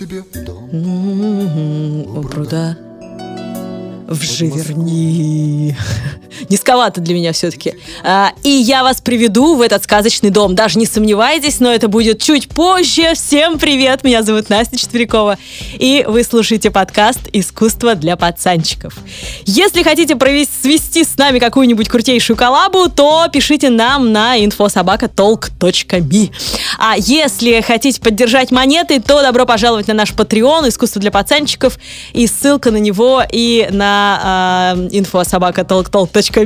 себе дом. У пруда в Живерни. Низковато для меня все-таки. А, и я вас приведу в этот сказочный дом. Даже не сомневайтесь, но это будет чуть позже. Всем привет, меня зовут Настя Четверякова. И вы слушаете подкаст «Искусство для пацанчиков». Если хотите провести, свести с нами какую-нибудь крутейшую коллабу, то пишите нам на infosobaka.talk.me. А если хотите поддержать монеты, то добро пожаловать на наш Patreon «Искусство для пацанчиков». И ссылка на него и на э, infosobaka.talk.me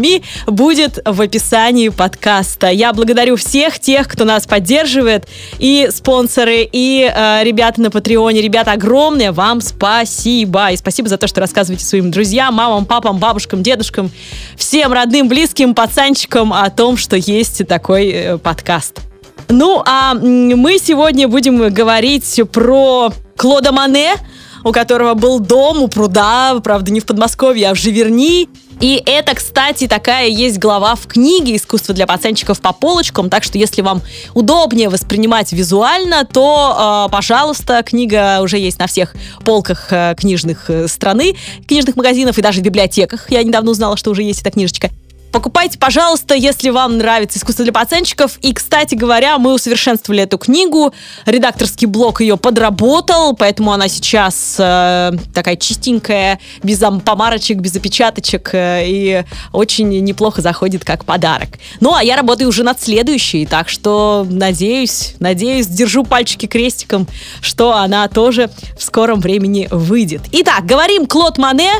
будет в описании подкаста. Я благодарю всех тех, кто нас поддерживает, и спонсоры, и э, ребята на Патреоне. Ребята, огромное вам спасибо. И спасибо за то, что рассказываете своим друзьям, мамам, папам, бабушкам, дедушкам, всем родным, близким, пацанчикам о том, что есть такой э, подкаст. Ну, а мы сегодня будем говорить про Клода Мане, у которого был дом у пруда, правда, не в Подмосковье, а в Живерни. И это, кстати, такая есть глава в книге «Искусство для пацанчиков по полочкам», так что если вам удобнее воспринимать визуально, то, э, пожалуйста, книга уже есть на всех полках э, книжных э, страны, книжных магазинов и даже в библиотеках. Я недавно узнала, что уже есть эта книжечка. Покупайте, пожалуйста, если вам нравится искусство для пацанчиков. И, кстати говоря, мы усовершенствовали эту книгу. Редакторский блок ее подработал, поэтому она сейчас э, такая чистенькая, без помарочек, без опечаточек. э, и очень неплохо заходит как подарок. Ну, а я работаю уже над следующей, так что надеюсь, надеюсь, держу пальчики крестиком, что она тоже в скором времени выйдет. Итак, говорим Клод Мане,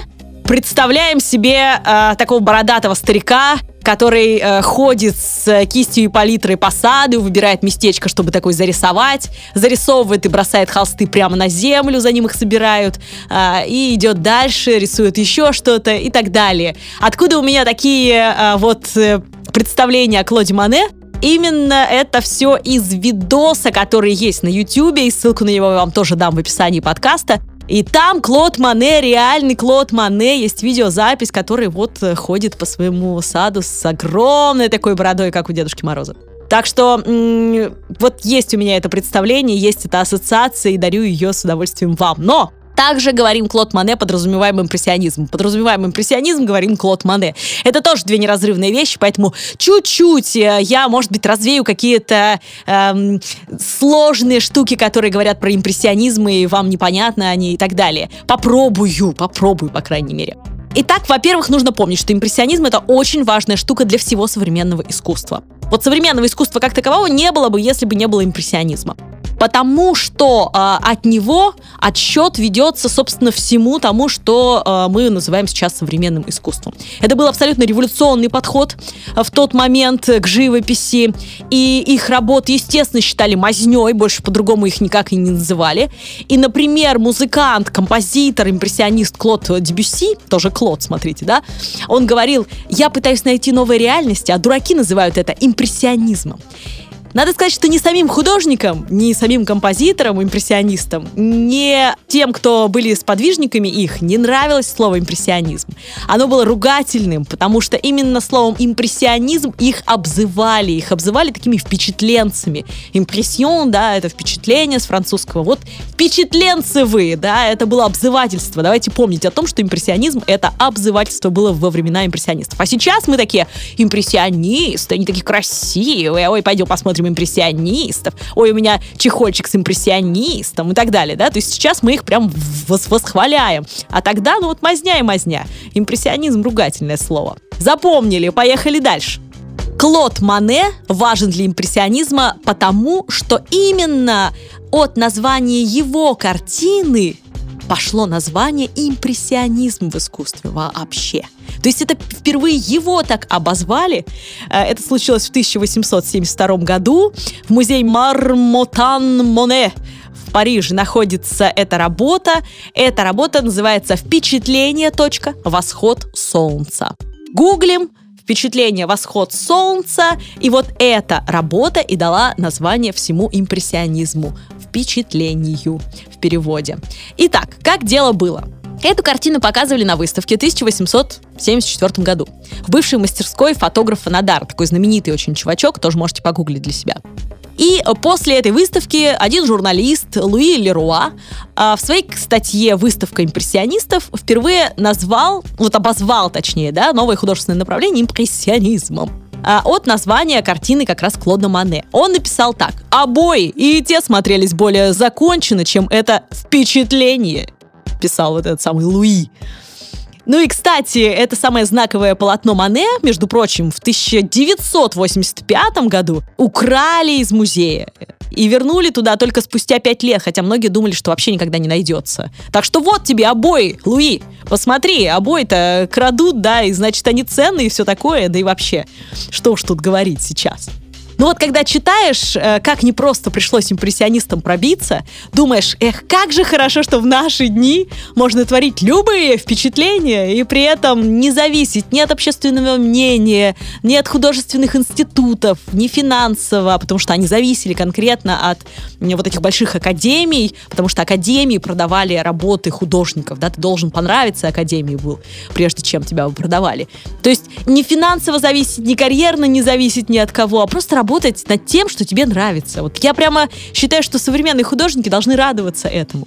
представляем себе э, такого бородатого старика, который э, ходит с кистью и палитрой по саду, выбирает местечко, чтобы такой зарисовать, зарисовывает и бросает холсты прямо на землю, за ним их собирают, э, и идет дальше, рисует еще что-то и так далее. Откуда у меня такие э, вот э, представления о Клоде Мане? Именно это все из видоса, который есть на Ютубе, и ссылку на него я вам тоже дам в описании подкаста. И там Клод Мане, реальный Клод Мане, есть видеозапись, который вот э, ходит по своему саду с огромной такой бородой, как у Дедушки Мороза. Так что вот есть у меня это представление, есть эта ассоциация, и дарю ее с удовольствием вам. Но также говорим Клод Мане, подразумеваем импрессионизм. Подразумеваем импрессионизм, говорим Клод Мане. Это тоже две неразрывные вещи, поэтому чуть-чуть э, я, может быть, развею какие-то эм, сложные штуки, которые говорят про импрессионизм, и вам непонятно они и так далее. Попробую, попробую, по крайней мере. Итак, во-первых, нужно помнить, что импрессионизм это очень важная штука для всего современного искусства. Вот современного искусства как такового не было бы, если бы не было импрессионизма. Потому что э, от него отсчет ведется, собственно, всему тому, что э, мы называем сейчас современным искусством. Это был абсолютно революционный подход э, в тот момент к живописи, и их работы, естественно, считали мазней, больше по-другому их никак и не называли. И, например, музыкант, композитор, импрессионист Клод Дебюсси, тоже Клод, смотрите, да, он говорил, я пытаюсь найти новые реальности, а дураки называют это импрессионизмом. Надо сказать, что не самим художникам, не самим композиторам, импрессионистам, не тем, кто были сподвижниками их, не нравилось слово импрессионизм. Оно было ругательным, потому что именно словом импрессионизм их обзывали, их обзывали такими впечатленцами. Импрессион, да, это впечатление с французского. Вот впечатленцы вы, да, это было обзывательство. Давайте помнить о том, что импрессионизм это обзывательство было во времена импрессионистов. А сейчас мы такие импрессионисты, они такие красивые, ой, пойдем посмотрим импрессионистов, ой, у меня чехольчик с импрессионистом и так далее, да, то есть сейчас мы их прям вос- восхваляем, а тогда, ну вот мазня и мазня, импрессионизм ругательное слово. Запомнили, поехали дальше. Клод Мане важен для импрессионизма потому, что именно от названия его картины пошло название импрессионизм в искусстве вообще. То есть это впервые его так обозвали. Э, Это случилось в 1872 году в музее Мармотан Моне в Париже находится эта работа. Эта работа называется «Впечатление. точка, Восход солнца». Гуглим впечатление «Восход солнца», и вот эта работа и дала название всему импрессионизму «Впечатлению» в переводе. Итак, как дело было? Эту картину показывали на выставке в 1874 году в бывшей мастерской фотографа Надар, такой знаменитый очень чувачок, тоже можете погуглить для себя. И после этой выставки один журналист Луи Леруа а, в своей статье «Выставка импрессионистов» впервые назвал, вот обозвал точнее, да, новое художественное направление импрессионизмом а, от названия картины как раз Клода Мане. Он написал так. «Обои и те смотрелись более законченно, чем это впечатление», писал вот этот самый Луи. Ну и, кстати, это самое знаковое полотно Мане, между прочим, в 1985 году украли из музея и вернули туда только спустя пять лет, хотя многие думали, что вообще никогда не найдется. Так что вот тебе обои, Луи, посмотри, обои-то крадут, да, и значит они ценные и все такое, да и вообще, что уж тут говорить сейчас. Ну вот когда читаешь, э, как непросто пришлось импрессионистам пробиться, думаешь, эх, как же хорошо, что в наши дни можно творить любые впечатления и при этом не зависеть ни от общественного мнения, ни от художественных институтов, ни финансово, потому что они зависели конкретно от вот этих больших академий, потому что академии продавали работы художников, да, ты должен понравиться академии был, прежде чем тебя продавали. То есть не финансово зависеть, не карьерно не зависеть ни от кого, а просто работать над тем, что тебе нравится. Вот я прямо считаю, что современные художники должны радоваться этому.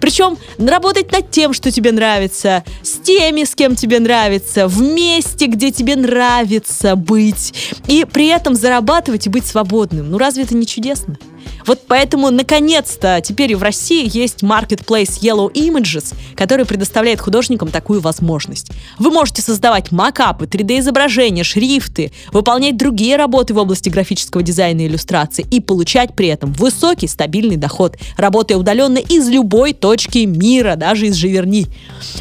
Причем работать над тем, что тебе нравится, с теми, с кем тебе нравится, в месте, где тебе нравится быть, и при этом зарабатывать и быть свободным. Ну разве это не чудесно? Вот поэтому, наконец-то, теперь в России есть Marketplace Yellow Images, который предоставляет художникам такую возможность. Вы можете создавать макапы, 3D-изображения, шрифты, выполнять другие работы в области графического дизайна и иллюстрации и получать при этом высокий стабильный доход, работая удаленно из любой точки мира, даже из Живерни.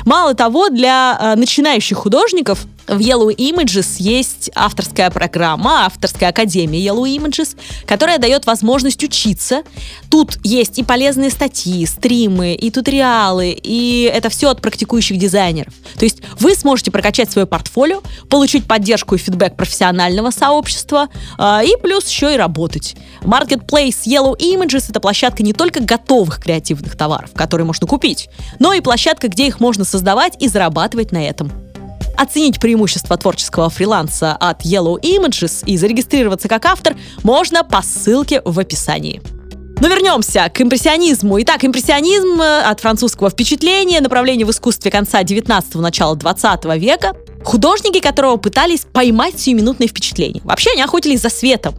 Мало того, для э, начинающих художников в Yellow Images есть авторская программа, авторская академия Yellow Images, которая дает возможность учиться. Тут есть и полезные статьи, стримы, и туториалы, и это все от практикующих дизайнеров. То есть вы сможете прокачать свое портфолио, получить поддержку и фидбэк профессионального сообщества, э, и плюс еще и работать. Marketplace Yellow Images — это площадка не только готовых креативных товаров, которые можно купить, но и площадка, где их можно создавать и зарабатывать на этом. Оценить преимущества творческого фриланса от Yellow Images и зарегистрироваться как автор можно по ссылке в описании. Но вернемся к импрессионизму. Итак, импрессионизм э, от французского впечатления, направление в искусстве конца 19-го, начала 20 века. Художники, которого пытались поймать сиюминутные впечатления. Вообще они охотились за светом.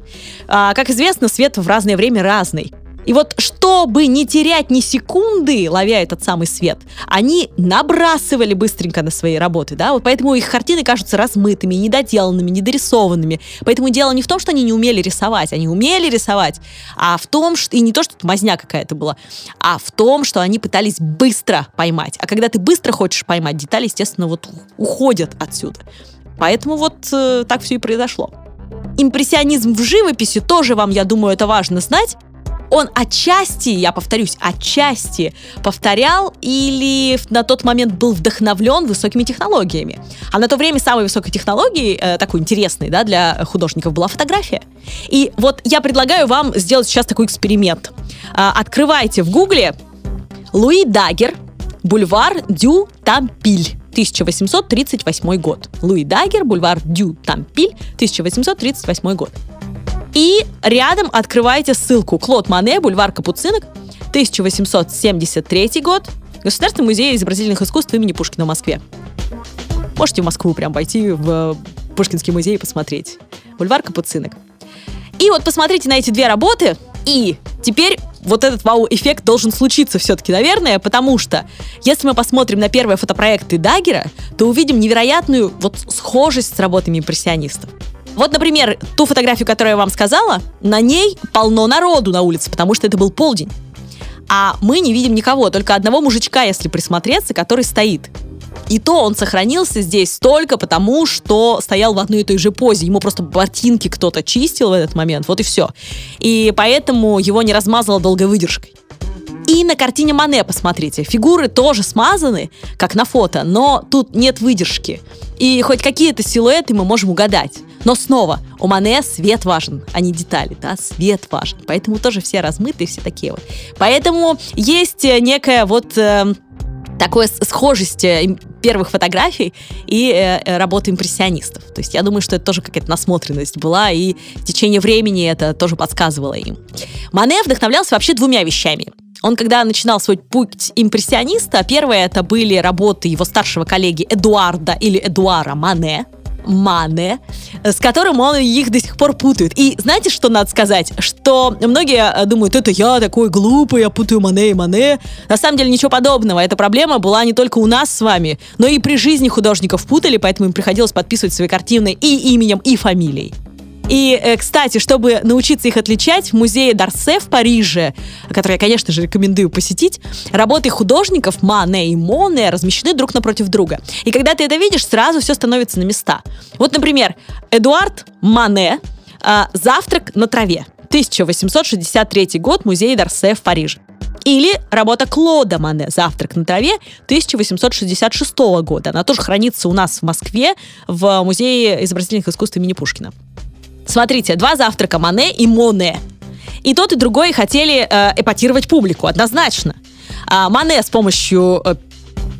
А, как известно, свет в разное время разный. И вот чтобы не терять ни секунды, ловя этот самый свет, они набрасывали быстренько на свои работы, да, вот поэтому их картины кажутся размытыми, недоделанными, недорисованными. Поэтому дело не в том, что они не умели рисовать, они умели рисовать, а в том, что, и не то, что мазня какая-то была, а в том, что они пытались быстро поймать. А когда ты быстро хочешь поймать, детали, естественно, вот уходят отсюда. Поэтому вот э, так все и произошло. Импрессионизм в живописи тоже вам, я думаю, это важно знать он отчасти, я повторюсь, отчасти повторял или на тот момент был вдохновлен высокими технологиями. А на то время самой высокой технологией, э, такой интересной, да, для художников была фотография. И вот я предлагаю вам сделать сейчас такой эксперимент. Э, открывайте в гугле Луи Дагер, бульвар дю Тампль. 1838 год. Луи Дагер, бульвар дю Тампль, 1838 год. И рядом открываете ссылку Клод Моне, бульвар Капуцинок, 1873 год, Государственный музей изобразительных искусств имени Пушкина в Москве. Можете в Москву прям пойти в Пушкинский музей и посмотреть. Бульвар Капуцинок. И вот посмотрите на эти две работы, и теперь вот этот вау-эффект должен случиться все-таки, наверное, потому что если мы посмотрим на первые фотопроекты Даггера, то увидим невероятную вот схожесть с работами импрессионистов. Вот, например, ту фотографию, которую я вам сказала, на ней полно народу на улице, потому что это был полдень. А мы не видим никого, только одного мужичка, если присмотреться, который стоит. И то он сохранился здесь только потому, что стоял в одной и той же позе. Ему просто ботинки кто-то чистил в этот момент, вот и все. И поэтому его не размазало долгой выдержкой. И на картине Мане, посмотрите, фигуры тоже смазаны, как на фото, но тут нет выдержки. И хоть какие-то силуэты мы можем угадать. Но снова, у Мане свет важен, а не детали, да, свет важен. Поэтому тоже все размытые, все такие вот. Поэтому есть некая вот... Э, такое схожесть э, первых фотографий и э, э, работы импрессионистов. То есть я думаю, что это тоже какая-то насмотренность была, и в течение времени это тоже подсказывало им. Мане вдохновлялся вообще двумя вещами. Он, когда начинал свой путь импрессиониста, первое это были работы его старшего коллеги Эдуарда или Эдуара Мане, Мане, с которым он их до сих пор путает. И знаете, что надо сказать? Что многие э, думают, это я такой глупый, я путаю Мане и Мане. На самом деле ничего подобного. Эта проблема была не только у нас с вами, но и при жизни художников путали, поэтому им приходилось подписывать свои картины и именем, и фамилией. И, э, кстати, чтобы научиться их отличать, в музее Дарсе в Париже, который я, конечно же, рекомендую посетить, работы художников Мане и Моне размещены друг напротив друга. И когда ты это видишь, сразу все становится на места. Вот, например, Эдуард Мане «Завтрак на траве». 1863 год, музей Дарсе в Париже. Или работа Клода Мане «Завтрак на траве» 1866 года. Она тоже хранится у нас в Москве в Музее изобразительных искусств имени Пушкина. Смотрите, два завтрака Мане и Моне. И тот, и другой хотели э, эпатировать публику, однозначно. А Мане с помощью э,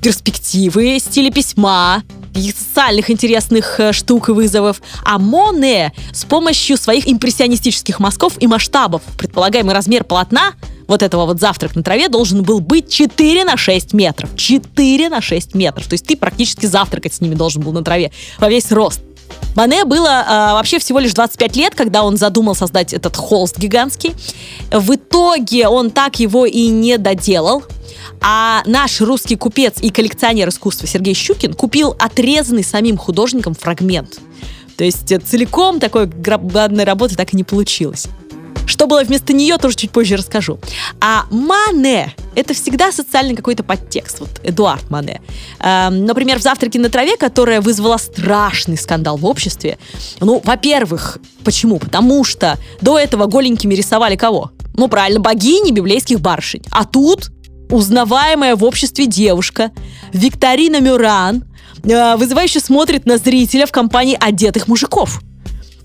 перспективы, стиля письма, социальных интересных э, штук и вызовов, а Моне с помощью своих импрессионистических мазков и масштабов. Предполагаемый размер полотна вот этого вот завтрак на траве должен был быть 4 на 6 метров. 4 на 6 метров. То есть ты практически завтракать с ними должен был на траве во весь рост. Мане было а, вообще всего лишь 25 лет, когда он задумал создать этот холст гигантский. В итоге он так его и не доделал. А наш русский купец и коллекционер искусства Сергей Щукин купил отрезанный самим художником фрагмент. То есть э, целиком такой громадной работы так и не получилось. Что было вместо нее, тоже чуть позже расскажу. А Мане — это всегда социальный какой-то подтекст. Вот Эдуард Мане. Эм, например, в «Завтраке на траве», которая вызвала страшный скандал в обществе. Ну, во-первых, почему? Потому что до этого голенькими рисовали кого? Ну, правильно, богини библейских барышень. А тут узнаваемая в обществе девушка Викторина Мюран, э, вызывающе смотрит на зрителя в компании одетых мужиков –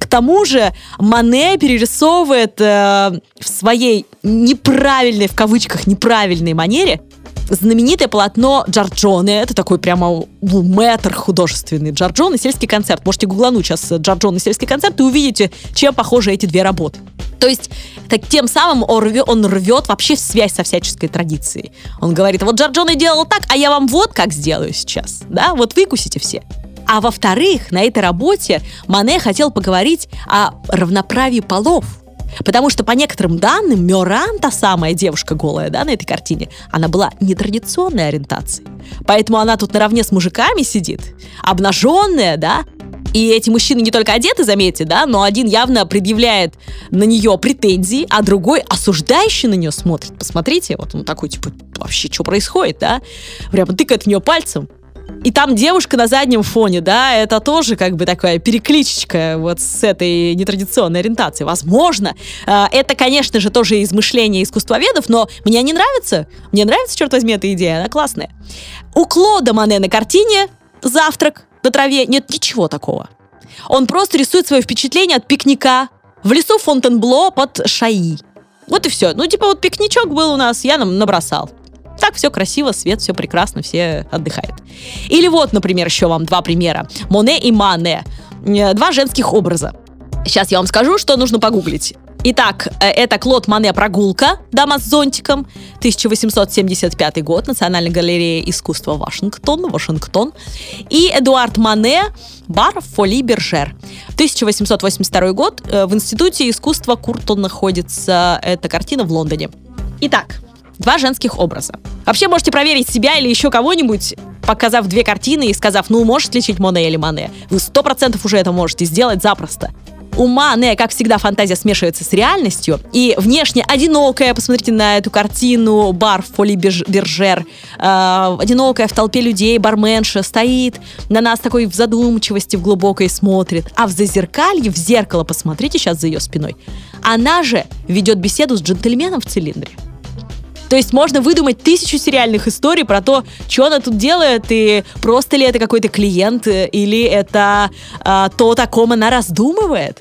тому же Мане перерисовывает э, в своей неправильной, в кавычках, неправильной манере знаменитое полотно Джорджоне. Это такой прямо ну, мэтр художественный. Джорджон и сельский концерт. Можете гуглануть сейчас Джорджон и сельский концерт и увидите, чем похожи эти две работы. То есть, так, тем самым он рвет, он рвет вообще связь со всяческой традицией. Он говорит, вот Джорджоне делал так, а я вам вот как сделаю сейчас. Да, вот выкусите все. А во-вторых, на этой работе Мане хотел поговорить о равноправии полов. Потому что по некоторым данным, Мёран, та самая девушка голая, да, на этой картине, она была нетрадиционной ориентации. Поэтому она тут наравне с мужиками сидит, обнаженная, да, и эти мужчины не только одеты, заметьте, да, но один явно предъявляет на нее претензии, а другой осуждающий на нее смотрит. Посмотрите, вот он такой, типа, вообще, что происходит, да? Прямо тыкает в нее пальцем. И там девушка на заднем фоне, да, это тоже как бы такая перекличечка вот с этой нетрадиционной ориентацией. Возможно, э, это, конечно же, тоже измышление искусствоведов, но мне не нравится. Мне нравится, черт возьми, эта идея, она классная. У Клода Мане на картине «Завтрак на траве» нет ничего такого. Он просто рисует свое впечатление от пикника в лесу Фонтенбло под Шаи. Вот и все. Ну, типа вот пикничок был у нас, я нам набросал. Так все красиво, свет, все прекрасно, все отдыхают. Или вот, например, еще вам два примера. Моне и Мане. Э, два женских образа. Сейчас я вам скажу, что нужно погуглить. Итак, э, это Клод Мане «Прогулка», «Дама с зонтиком», 1875 год, Национальная галерея искусства Вашингтон, Вашингтон. И Эдуард Мане «Бар Фоли Бержер», 1882 год, э, в Институте искусства Куртон находится эта картина в Лондоне. Итак, два женских образа. Вообще можете проверить себя или еще кого-нибудь, показав две картины и сказав, ну, можешь отличить Моне или Мане. Вы сто процентов уже это можете сделать запросто. У Мане, как всегда, фантазия смешивается с реальностью. И внешне одинокая, посмотрите на эту картину, бар в Фоли Бержер, э, одинокая в толпе людей, барменша, стоит на нас такой в задумчивости, в глубокой смотрит. А в зазеркалье, в зеркало, посмотрите сейчас за ее спиной, она же ведет беседу с джентльменом в цилиндре. То есть можно выдумать тысячу сериальных историй про то, что она тут делает, и просто ли это какой-то клиент, или это а, то, о ком она раздумывает.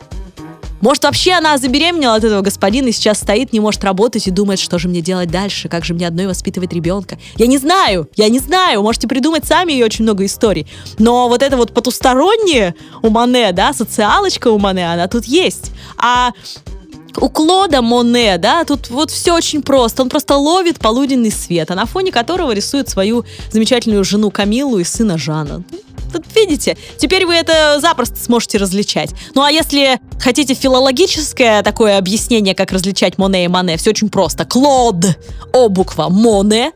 Может, вообще она забеременела от этого господина и сейчас стоит, не может работать и думает, что же мне делать дальше, как же мне одной воспитывать ребенка. Я не знаю, я не знаю, можете придумать сами ее очень много историй. Но вот это вот потустороннее у Мане, да, социалочка у Мане, она тут есть. А у Клода Моне, да, тут вот все очень просто. Он просто ловит полуденный свет, а на фоне которого рисует свою замечательную жену Камилу и сына Жана. Тут видите, теперь вы это запросто сможете различать. Ну а если хотите филологическое такое объяснение, как различать Моне и Мане, все очень просто. Клод, О буква, Моне,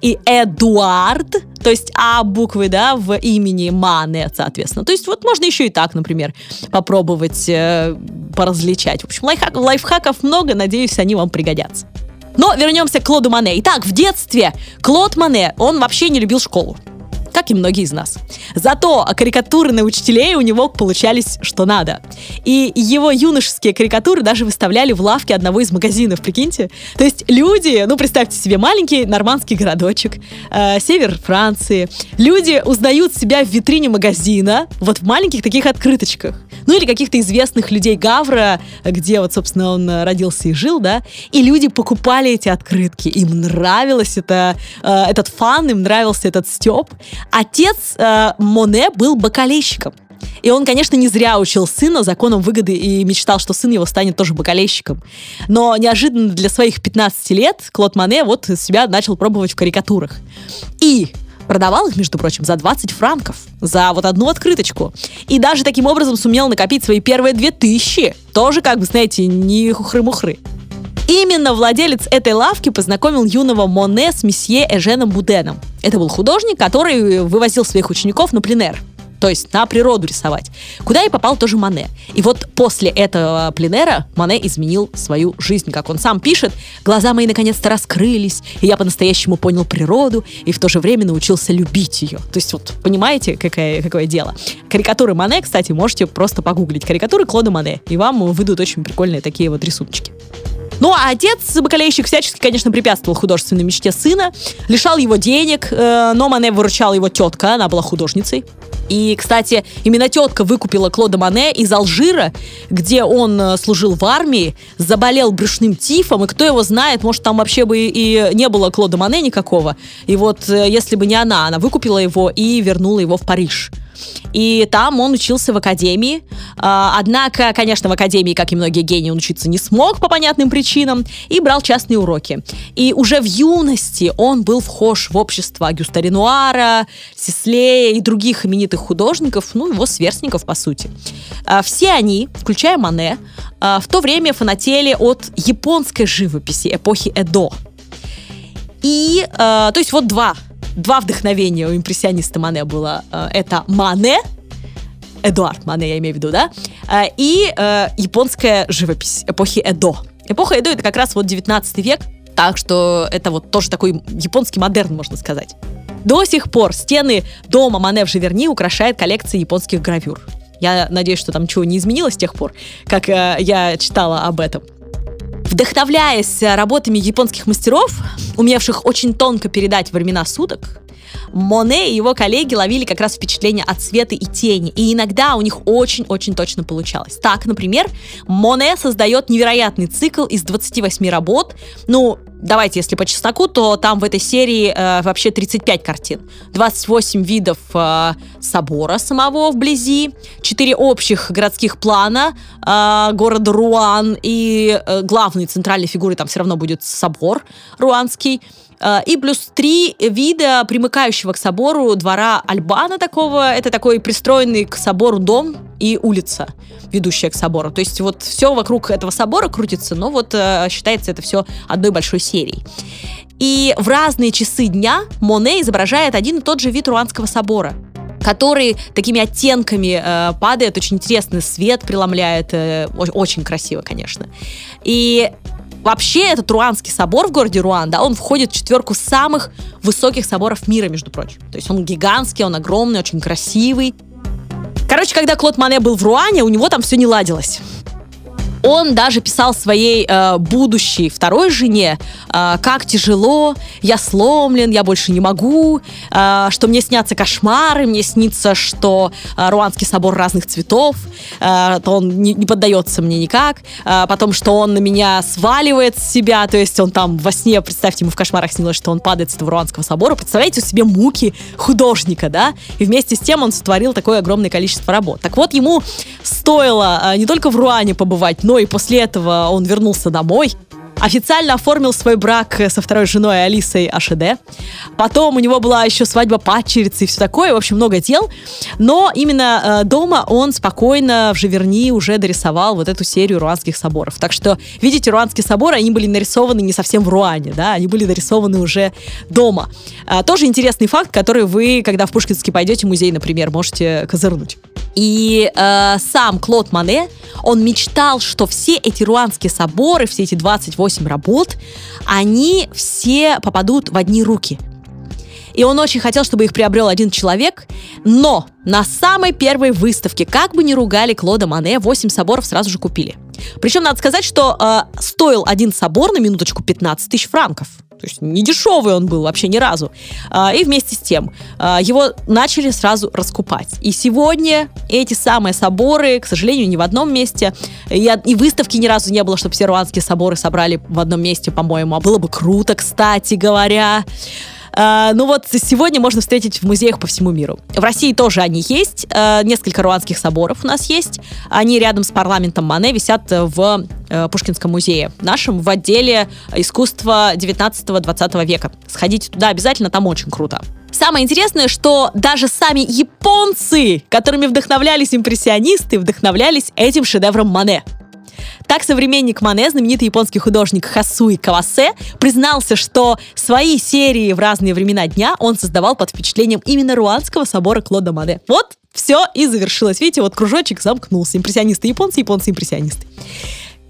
и Эдуард, то есть А буквы, да, в имени Мане, соответственно. То есть вот можно еще и так, например, попробовать э, поразличать. В общем, лайфхак, лайфхаков много, надеюсь, они вам пригодятся. Но вернемся к Клоду Мане. Итак, в детстве Клод Мане, он вообще не любил школу как и многие из нас. Зато карикатуры на учителей у него получались что надо. И его юношеские карикатуры даже выставляли в лавке одного из магазинов, прикиньте. То есть люди, ну представьте себе маленький нормандский городочек, э, север Франции. Люди узнают себя в витрине магазина, вот в маленьких таких открыточках. Ну или каких-то известных людей Гавра, где вот, собственно, он родился и жил, да. И люди покупали эти открытки. Им нравилось это, э, этот фан, им нравился этот степ. Отец э, Моне был бакалейщиком. И он, конечно, не зря учил сына законам выгоды и мечтал, что сын его станет тоже бакалейщиком. Но неожиданно для своих 15 лет Клод Мане вот себя начал пробовать в карикатурах. И продавал их, между прочим, за 20 франков. За вот одну открыточку. И даже таким образом сумел накопить свои первые 2000. Тоже, как бы, знаете, не хухры-мухры. Именно владелец этой лавки познакомил юного Моне с месье Эженом Буденом. Это был художник, который вывозил своих учеников на пленер то есть на природу рисовать, куда и попал тоже Мане. И вот после этого пленера Мане изменил свою жизнь, как он сам пишет. Глаза мои наконец-то раскрылись, и я по-настоящему понял природу, и в то же время научился любить ее. То есть вот понимаете, какое, какое дело. Карикатуры Мане, кстати, можете просто погуглить. Карикатуры Клода Мане, и вам выйдут очень прикольные такие вот рисуночки. Ну, а отец, бакалейщик, всячески, конечно, препятствовал художественной мечте сына, лишал его денег, э, но Мане выручала его тетка, она была художницей. И, кстати, именно тетка выкупила Клода Мане из Алжира, где он э, служил в армии, заболел брюшным тифом, и кто его знает, может, там вообще бы и не было Клода Мане никакого. И вот, э, если бы не она, она выкупила его и вернула его в Париж. И там он учился в академии. А, однако, конечно, в академии, как и многие гении, он учиться не смог по понятным причинам и брал частные уроки. И уже в юности он был вхож в общество Гюста Ренуара, Сислея и других именитых художников, ну, его сверстников, по сути. А, все они, включая Мане, а, в то время фанатели от японской живописи эпохи Эдо. И, то есть вот два два вдохновения у импрессиониста Мане было. Э, это Мане, Эдуард Мане, я имею в виду, да, э, и э, японская живопись эпохи Эдо. Эпоха Эдо это как раз вот 19 век, так что это вот тоже такой японский модерн, можно сказать. До сих пор стены дома Мане в Живерни украшает коллекция японских гравюр. Я надеюсь, что там ничего не изменилось с тех пор, как э, я читала об этом. Вдохновляясь работами японских мастеров, умевших очень тонко передать времена суток, Моне и его коллеги ловили как раз впечатление от цвета и тени, и иногда у них очень-очень точно получалось. Так, например, Моне создает невероятный цикл из 28 работ, ну, давайте, если по чесноку, то там в этой серии э, вообще 35 картин. 28 видов э, собора самого вблизи, 4 общих городских плана э, города Руан, и э, главной центральной фигурой там все равно будет собор руанский. Э, и плюс три вида примыкающего к собору двора Альбана такого. Это такой пристроенный к собору дом и улица, ведущая к собору. То есть вот все вокруг этого собора крутится, но вот э, считается это все одной большой серией. И в разные часы дня Моне изображает один и тот же вид Руанского собора который такими оттенками э, падает, очень интересный свет преломляет, э, очень красиво, конечно. И Вообще, этот Руанский собор в городе Руан, да, он входит в четверку самых высоких соборов мира, между прочим. То есть он гигантский, он огромный, очень красивый. Короче, когда Клод Мане был в Руане, у него там все не ладилось. Он даже писал своей э, будущей второй жене, э, как тяжело, я сломлен, я больше не могу, э, что мне снятся кошмары, мне снится, что э, Руанский собор разных цветов, э, то он не, не поддается мне никак, э, потом, что он на меня сваливает с себя, то есть он там во сне, представьте, ему в кошмарах снилось, что он падает с этого Руанского собора, представляете себе муки художника, да, и вместе с тем он сотворил такое огромное количество работ. Так вот, ему стоило э, не только в Руане побывать, но и после этого он вернулся домой, официально оформил свой брак со второй женой Алисой Ашеде. Потом у него была еще свадьба падчерицы и все такое, в общем, много дел. Но именно э, дома он спокойно в Живерни уже дорисовал вот эту серию руанских соборов. Так что, видите, руанские соборы, они были нарисованы не совсем в Руане, да, они были нарисованы уже дома. А, тоже интересный факт, который вы, когда в Пушкинский пойдете музей, например, можете козырнуть. И э, сам Клод Мане, он мечтал, что все эти руанские соборы, все эти 28 работ, они все попадут в одни руки. И он очень хотел, чтобы их приобрел один человек, но на самой первой выставке, как бы ни ругали Клода Мане, 8 соборов сразу же купили. Причем надо сказать, что э, стоил один собор на минуточку 15 тысяч франков. То есть не дешевый он был вообще ни разу. А, и вместе с тем а, его начали сразу раскупать. И сегодня эти самые соборы, к сожалению, не в одном месте. И, и выставки ни разу не было, чтобы все руанские соборы собрали в одном месте, по-моему. А было бы круто, кстати говоря. Uh, ну вот сегодня можно встретить в музеях по всему миру. В России тоже они есть. Uh, несколько руанских соборов у нас есть. Они рядом с парламентом Мане висят в uh, Пушкинском музее. Нашем в отделе искусства 19-20 века. Сходите туда обязательно, там очень круто. Самое интересное, что даже сами японцы, которыми вдохновлялись импрессионисты, вдохновлялись этим шедевром Мане. Так современник Мане, знаменитый японский художник Хасуи Кавасе, признался, что свои серии в разные времена дня он создавал под впечатлением именно Руанского собора Клода Мане. Вот все и завершилось. Видите, вот кружочек замкнулся. Импрессионисты японцы, японцы импрессионисты.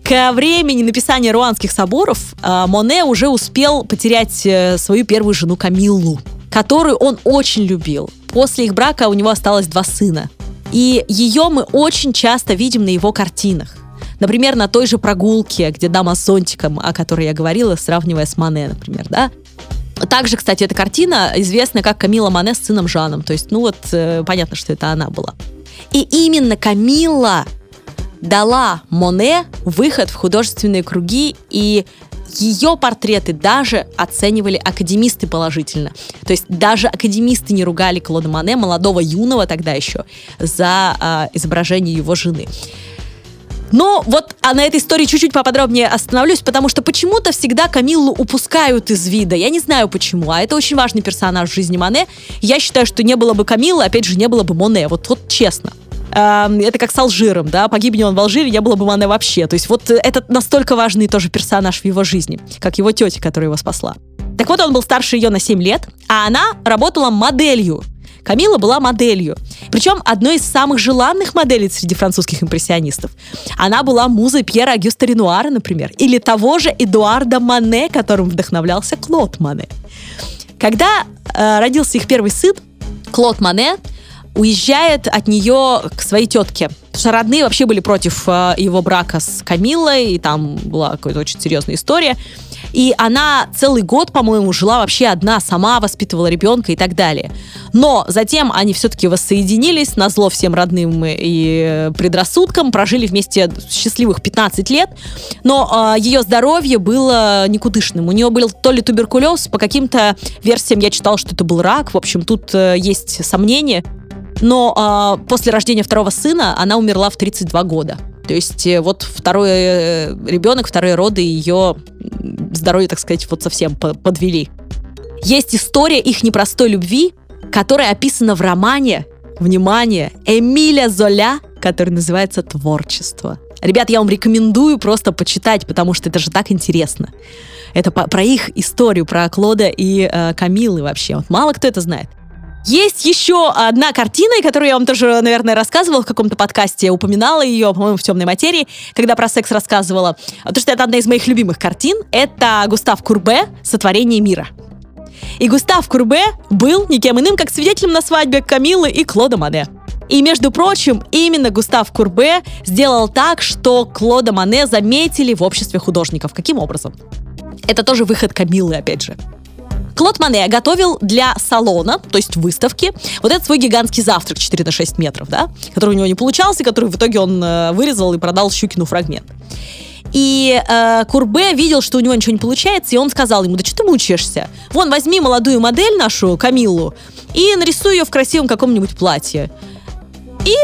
К времени написания руанских соборов э, Моне уже успел потерять э, свою первую жену Камиллу, которую он очень любил. После их брака у него осталось два сына. И ее мы очень часто видим на его картинах. Например, на той же прогулке, где дама с зонтиком, о которой я говорила, сравнивая с Мане, например, да, также, кстати, эта картина известна как Камила Мане с сыном Жаном. То есть, ну вот, э, понятно, что это она была. И именно Камила дала Моне выход в художественные круги, и ее портреты даже оценивали академисты положительно. То есть даже академисты не ругали Клода Мане, молодого юного тогда еще, за э, изображение его жены. Но вот а на этой истории чуть-чуть поподробнее остановлюсь, потому что почему-то всегда Камиллу упускают из вида. Я не знаю почему, а это очень важный персонаж в жизни Мане. Я считаю, что не было бы Камиллы, опять же, не было бы Моне. Вот, вот честно. Эм, это как с Алжиром, да, погибни он в Алжире, не было бы Мане вообще. То есть вот этот настолько важный тоже персонаж в его жизни, как его тетя, которая его спасла. Так вот, он был старше ее на 7 лет, а она работала моделью Камила была моделью. Причем одной из самых желанных моделей среди французских импрессионистов. Она была музой Пьера Агюста Ренуара, например, или того же Эдуарда Мане, которым вдохновлялся Клод Мане. Когда э, родился их первый сын, Клод Мане уезжает от нее к своей тетке. Потому что родные вообще были против э, его брака с Камиллой, и там была какая-то очень серьезная история. И она целый год, по-моему, жила вообще одна, сама воспитывала ребенка и так далее. Но затем они все-таки воссоединились, на всем родным и предрассудкам, прожили вместе счастливых 15 лет, но э, ее здоровье было никудышным. У нее был то ли туберкулез, по каким-то версиям я читала, что это был рак. В общем, тут э, есть сомнения. Но э, после рождения второго сына она умерла в 32 года. То есть э, вот второй э, ребенок, вторые роды ее здоровье, так сказать, вот совсем подвели. Есть история их непростой любви, которая описана в романе, внимание, Эмиля Золя, который называется «Творчество». Ребят, я вам рекомендую просто почитать, потому что это же так интересно. Это про их историю, про Клода и э, Камилы вообще. Вот мало кто это знает. Есть еще одна картина, которую я вам тоже, наверное, рассказывала в каком-то подкасте. Упоминала ее, по-моему, в темной материи, когда про секс рассказывала. Потому что это одна из моих любимых картин. Это Густав Курбе «Сотворение мира». И Густав Курбе был никем иным, как свидетелем на свадьбе Камилы и Клода Мане. И, между прочим, именно Густав Курбе сделал так, что Клода Мане заметили в обществе художников. Каким образом? Это тоже выход Камилы, опять же. Клод Мане готовил для салона, то есть выставки, вот этот свой гигантский завтрак 4 на 6 метров, да, который у него не получался, который в итоге он э, вырезал и продал Щукину фрагмент. И э, Курбе видел, что у него ничего не получается, и он сказал ему, да что ты мучаешься? Вон, возьми молодую модель нашу, Камиллу, и нарисуй ее в красивом каком-нибудь платье. И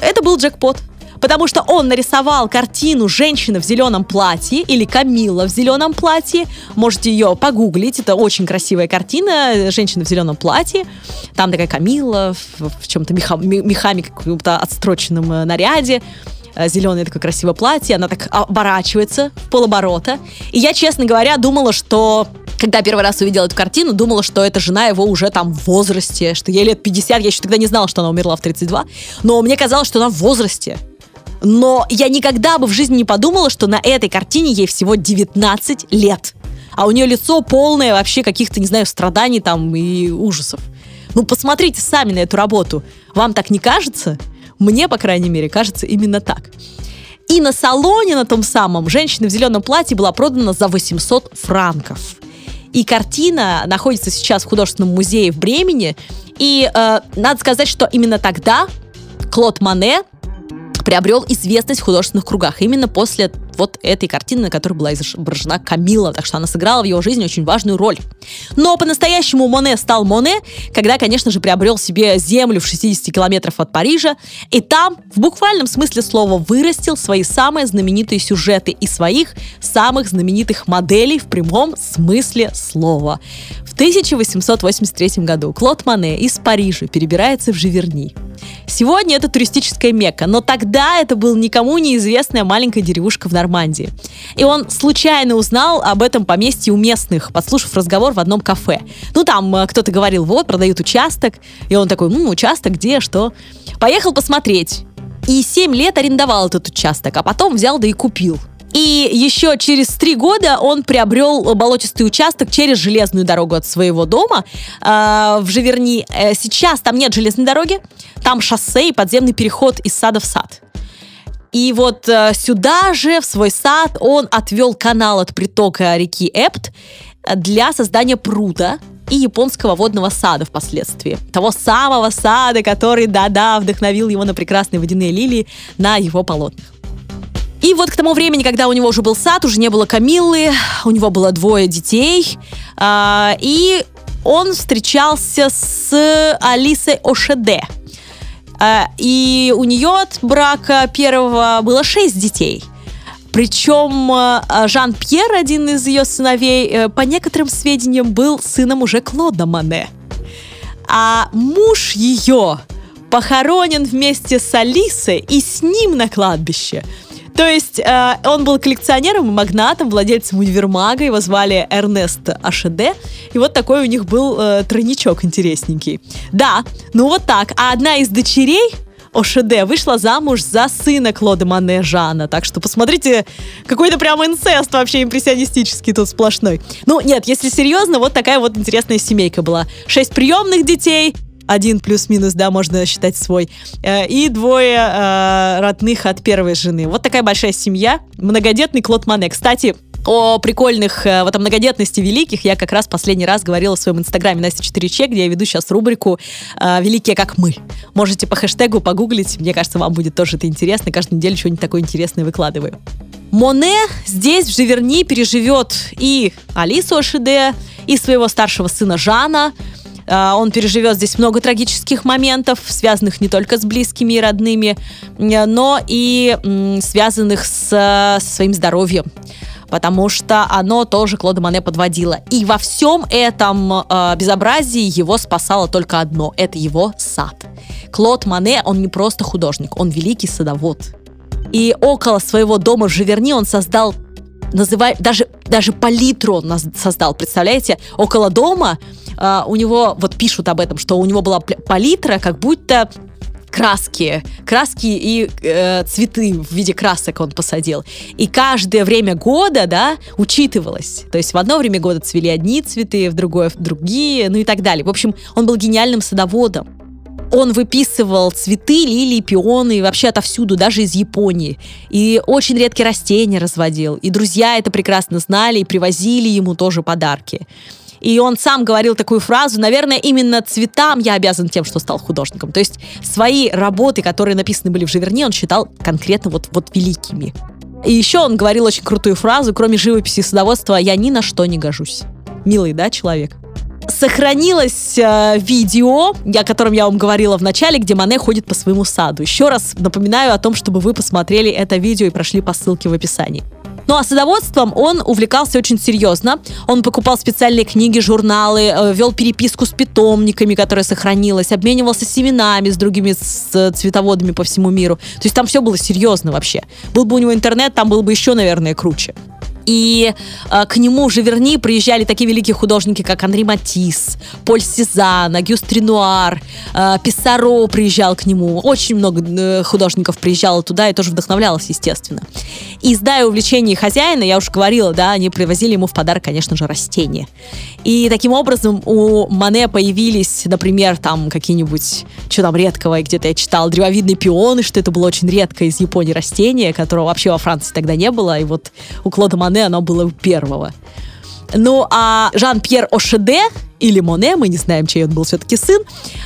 это был джекпот. Потому что он нарисовал картину «Женщина в зеленом платье» или «Камилла в зеленом платье». Можете ее погуглить. Это очень красивая картина «Женщина в зеленом платье». Там такая Камилла в, в чем-то меха, мехами каком-то отстроченном э, наряде э, зеленое такое красивое платье, она так оборачивается в полоборота. И я, честно говоря, думала, что когда первый раз увидела эту картину, думала, что эта жена его уже там в возрасте, что ей лет 50, я еще тогда не знала, что она умерла в 32, но мне казалось, что она в возрасте. Но я никогда бы в жизни не подумала, что на этой картине ей всего 19 лет. А у нее лицо полное вообще каких-то, не знаю, страданий там и ужасов. Ну, посмотрите сами на эту работу. Вам так не кажется? Мне, по крайней мере, кажется именно так. И на салоне на том самом женщина в зеленом платье была продана за 800 франков. И картина находится сейчас в художественном музее в Бремени. И э, надо сказать, что именно тогда Клод Мане приобрел известность в художественных кругах. Именно после вот этой картины, на которой была изображена Камила, так что она сыграла в его жизни очень важную роль. Но по-настоящему Моне стал Моне, когда, конечно же, приобрел себе землю в 60 километров от Парижа, и там, в буквальном смысле слова, вырастил свои самые знаменитые сюжеты и своих самых знаменитых моделей в прямом смысле слова. В 1883 году Клод Моне из Парижа перебирается в Живерни. Сегодня это туристическая мекка, но тогда это был никому неизвестная маленькая деревушка в Нормандии. И он случайно узнал об этом поместье у местных, подслушав разговор в одном кафе. Ну, там э, кто-то говорил, вот, продают участок. И он такой, ну, участок где, что? Поехал посмотреть. И 7 лет арендовал этот участок, а потом взял да и купил. И еще через три года он приобрел болотистый участок через железную дорогу от своего дома э, в Живерни. Э, сейчас там нет железной дороги, там шоссе и подземный переход из сада в сад. И вот э, сюда же, в свой сад, он отвел канал от притока реки Эпт для создания пруда и японского водного сада впоследствии. Того самого сада, который, да-да, вдохновил его на прекрасные водяные лилии на его полотнах. И вот к тому времени, когда у него уже был сад, уже не было Камиллы, у него было двое детей, э, и он встречался с Алисой Ошеде. Э, и у нее от брака первого было шесть детей. Причем э, Жан-Пьер, один из ее сыновей, э, по некоторым сведениям, был сыном уже Клода Мане. А муж ее похоронен вместе с Алисой и с ним на кладбище – то есть э, он был коллекционером и магнатом, владельцем универмага, его звали Эрнест Ашеде. И вот такой у них был э, тройничок интересненький. Да, ну вот так. А одна из дочерей Ошеде вышла замуж за сына Клода Мане Жана. Так что посмотрите, какой-то прям инцест вообще импрессионистический тут сплошной. Ну, нет, если серьезно, вот такая вот интересная семейка была. Шесть приемных детей, один плюс-минус, да, можно считать свой, э, и двое э, родных от первой жены. Вот такая большая семья, многодетный Клод Мане. Кстати, о прикольных э, в этом многодетности великих я как раз последний раз говорила в своем инстаграме Настя 4Ч, где я веду сейчас рубрику «Великие как мы». Можете по хэштегу погуглить, мне кажется, вам будет тоже это интересно. Каждую неделю что-нибудь такое интересное выкладываю. Моне здесь, в Живерни, переживет и Алису Ашиде, и своего старшего сына Жана, он переживет здесь много трагических моментов, связанных не только с близкими и родными, но и связанных с, своим здоровьем потому что оно тоже Клода Мане подводило. И во всем этом э, безобразии его спасало только одно – это его сад. Клод Мане, он не просто художник, он великий садовод. И около своего дома в Живерни он создал называй, даже, даже палитру он создал, представляете? Около дома э, у него, вот пишут об этом, что у него была палитра, как будто краски, краски и э, цветы в виде красок он посадил. И каждое время года, да, учитывалось. То есть в одно время года цвели одни цветы, в другое другие, ну и так далее. В общем, он был гениальным садоводом. Он выписывал цветы, лилии, пионы, вообще отовсюду, даже из Японии. И очень редкие растения разводил. И друзья это прекрасно знали и привозили ему тоже подарки. И он сам говорил такую фразу, наверное, именно цветам я обязан тем, что стал художником. То есть свои работы, которые написаны были в Живерни, он считал конкретно вот, вот великими. И еще он говорил очень крутую фразу, кроме живописи и садоводства, я ни на что не гожусь. Милый, да, человек? Сохранилось э, видео, о котором я вам говорила в начале, где Мане ходит по своему саду. Еще раз напоминаю о том, чтобы вы посмотрели это видео и прошли по ссылке в описании. Ну а садоводством он увлекался очень серьезно. Он покупал специальные книги, журналы, э, вел переписку с питомниками, которая сохранилась, обменивался семенами с другими с цветоводами по всему миру. То есть там все было серьезно вообще. Был бы у него интернет, там было бы еще, наверное, круче. И э, к нему уже верни приезжали такие великие художники, как Анри Матис, Поль Сезанн, Агюст Ренуар, э, Писсаро приезжал к нему. Очень много э, художников приезжало туда и тоже вдохновлялось, естественно. И зная увлечение хозяина, я уже говорила, да, они привозили ему в подарок, конечно же, растения. И таким образом у Мане появились, например, там какие-нибудь, что там редкого, где-то я читал, древовидные пионы, что это было очень редкое из Японии растение, которого вообще во Франции тогда не было. И вот у Клода Мане оно было у первого. Ну, а Жан-Пьер Ошеде, или Моне, мы не знаем, чей он был все-таки сын,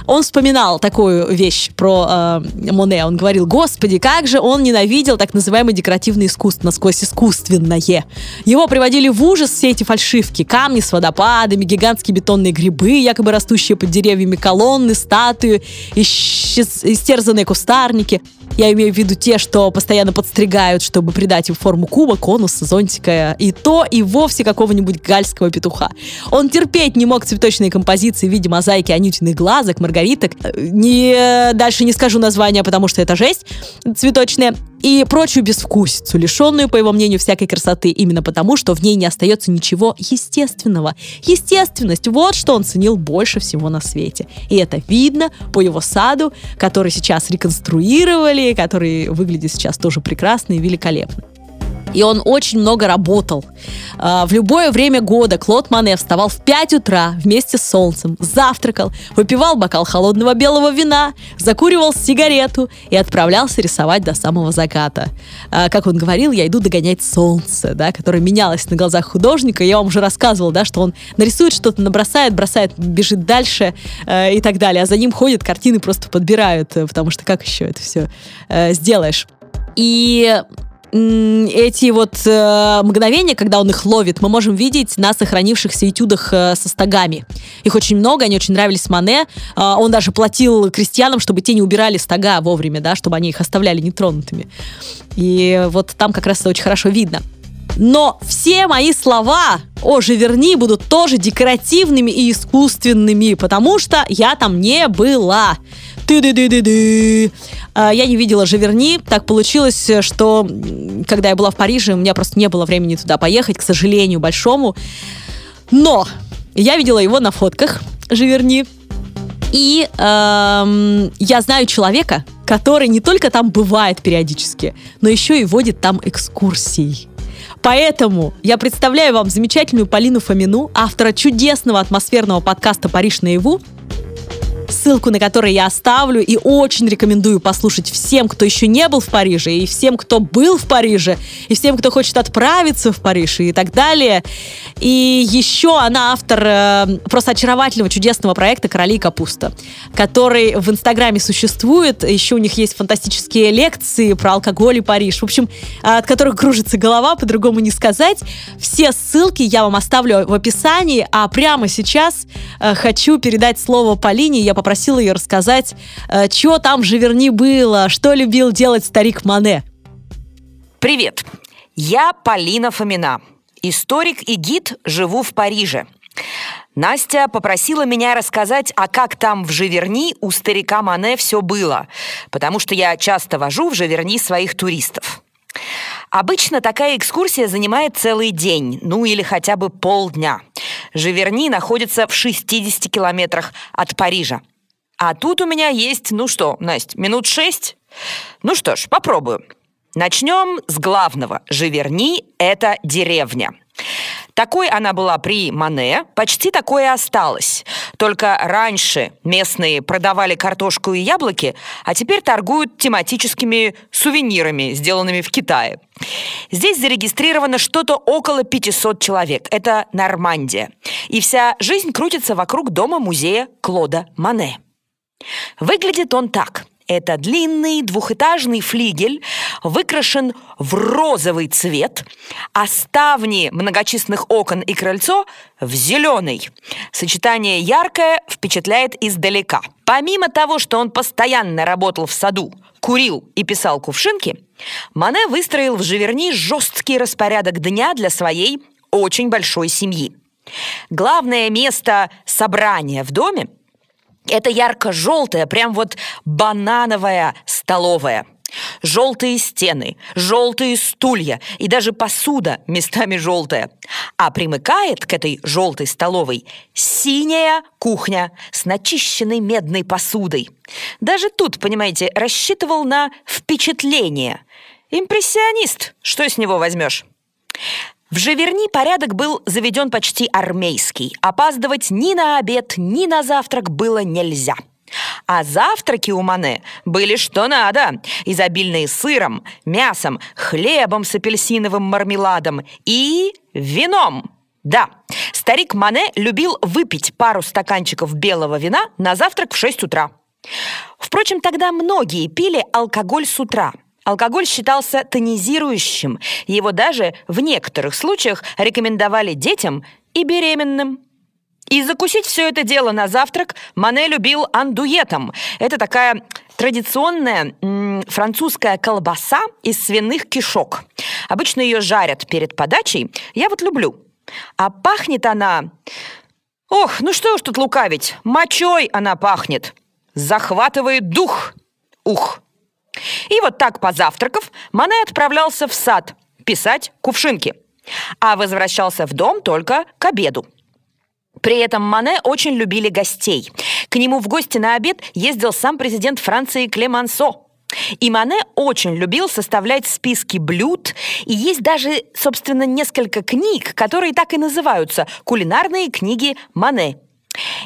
он вспоминал такую вещь про э, Моне. Он говорил, господи, как же он ненавидел так называемое декоративное искусство, насквозь искусственное. Его приводили в ужас все эти фальшивки. Камни с водопадами, гигантские бетонные грибы, якобы растущие под деревьями колонны, статуи, истерзанные кустарники. Я имею в виду те, что постоянно подстригают, чтобы придать им форму куба, конуса, зонтика, и то, и вовсе какого-нибудь гальского петуха. Он терпеть не мог цветочные композиции в виде мозаики анютиных глазок, маргариток. Не, дальше не скажу название, потому что это жесть цветочная и прочую безвкусицу, лишенную, по его мнению, всякой красоты, именно потому, что в ней не остается ничего естественного. Естественность, вот что он ценил больше всего на свете. И это видно по его саду, который сейчас реконструировали, который выглядит сейчас тоже прекрасно и великолепно и он очень много работал. А, в любое время года Клод Мане вставал в 5 утра вместе с солнцем, завтракал, выпивал бокал холодного белого вина, закуривал сигарету и отправлялся рисовать до самого заката. А, как он говорил, я иду догонять солнце, да, которое менялось на глазах художника. Я вам уже рассказывала, да, что он нарисует что-то, набросает, бросает, бежит дальше э, и так далее. А за ним ходят, картины просто подбирают, э, потому что как еще это все э, сделаешь? И эти вот э, мгновения, когда он их ловит, мы можем видеть на сохранившихся этюдах э, со стогами. Их очень много, они очень нравились Мане. Э, он даже платил крестьянам, чтобы те не убирали стога вовремя, да, чтобы они их оставляли нетронутыми. И вот там как раз это очень хорошо видно. Но все мои слова о Живерни будут тоже декоративными и искусственными, потому что я там не была. Ты-ды-ды-ды-ды. А, я не видела Живерни. Так получилось, что когда я была в Париже, у меня просто не было времени туда поехать, к сожалению, большому. Но я видела его на фотках Живерни. И эм, я знаю человека, который не только там бывает периодически, но еще и водит там экскурсии. Поэтому я представляю вам замечательную Полину Фомину, автора чудесного атмосферного подкаста «Париж наяву», ссылку на который я оставлю, и очень рекомендую послушать всем, кто еще не был в Париже, и всем, кто был в Париже, и всем, кто хочет отправиться в Париж, и так далее. И еще она автор э, просто очаровательного, чудесного проекта «Короли капуста», который в Инстаграме существует, еще у них есть фантастические лекции про алкоголь и Париж, в общем, от которых кружится голова, по-другому не сказать. Все ссылки я вам оставлю в описании, а прямо сейчас э, хочу передать слово Полине, я попросила ее рассказать, э, что там же верни было, что любил делать старик Мане. Привет, я Полина Фомина, историк и гид, живу в Париже. Настя попросила меня рассказать, а как там в Живерни у старика Мане все было, потому что я часто вожу в Живерни своих туристов. Обычно такая экскурсия занимает целый день, ну или хотя бы полдня. Живерни находится в 60 километрах от Парижа. А тут у меня есть, ну что, Настя, минут шесть? Ну что ж, попробую. Начнем с главного. Живерни – это деревня. Такой она была при Мане, почти такое осталось. Только раньше местные продавали картошку и яблоки, а теперь торгуют тематическими сувенирами, сделанными в Китае. Здесь зарегистрировано что-то около 500 человек. Это Нормандия. И вся жизнь крутится вокруг дома-музея Клода Мане. Выглядит он так. Это длинный двухэтажный флигель, выкрашен в розовый цвет, а ставни многочисленных окон и крыльцо в зеленый. Сочетание яркое впечатляет издалека. Помимо того, что он постоянно работал в саду, курил и писал кувшинки, Мане выстроил в Живерни жесткий распорядок дня для своей очень большой семьи. Главное место собрания в доме – это ярко-желтая, прям вот банановая столовая. Желтые стены, желтые стулья и даже посуда местами желтая. А примыкает к этой желтой столовой синяя кухня с начищенной медной посудой. Даже тут, понимаете, рассчитывал на впечатление. Импрессионист, что с него возьмешь? В Живерни порядок был заведен почти армейский. Опаздывать ни на обед, ни на завтрак было нельзя. А завтраки у Мане были что надо, изобильные сыром, мясом, хлебом с апельсиновым мармеладом и вином. Да, старик Мане любил выпить пару стаканчиков белого вина на завтрак в 6 утра. Впрочем, тогда многие пили алкоголь с утра – Алкоголь считался тонизирующим, его даже в некоторых случаях рекомендовали детям и беременным. И закусить все это дело на завтрак Мане любил андуетом. Это такая традиционная м, французская колбаса из свиных кишок. Обычно ее жарят перед подачей. Я вот люблю. А пахнет она... Ох, ну что уж тут лукавить. Мочой она пахнет. Захватывает дух. Ух. И вот так, позавтракав, Мане отправлялся в сад писать кувшинки, а возвращался в дом только к обеду. При этом Мане очень любили гостей. К нему в гости на обед ездил сам президент Франции Клемансо. И Мане очень любил составлять списки блюд, и есть даже, собственно, несколько книг, которые так и называются «Кулинарные книги Мане».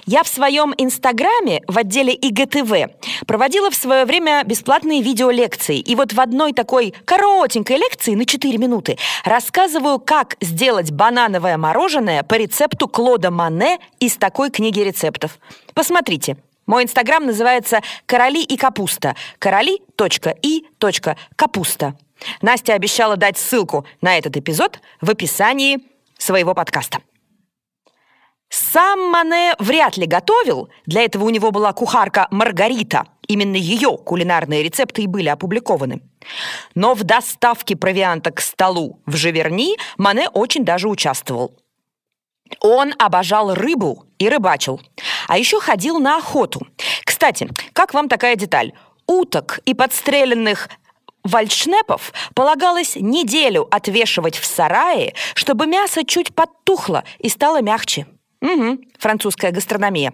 Я в своем инстаграме в отделе ИГТВ проводила в свое время бесплатные видеолекции. И вот в одной такой коротенькой лекции на 4 минуты рассказываю, как сделать банановое мороженое по рецепту Клода Мане из такой книги рецептов. Посмотрите. Мой инстаграм называется «Короли и капуста». Короли.и.капуста. Настя обещала дать ссылку на этот эпизод в описании своего подкаста. Сам Мане вряд ли готовил, для этого у него была кухарка Маргарита. Именно ее кулинарные рецепты и были опубликованы. Но в доставке провианта к столу в Живерни Мане очень даже участвовал. Он обожал рыбу и рыбачил, а еще ходил на охоту. Кстати, как вам такая деталь? Уток и подстреленных вальшнепов полагалось неделю отвешивать в сарае, чтобы мясо чуть подтухло и стало мягче. Угу, французская гастрономия.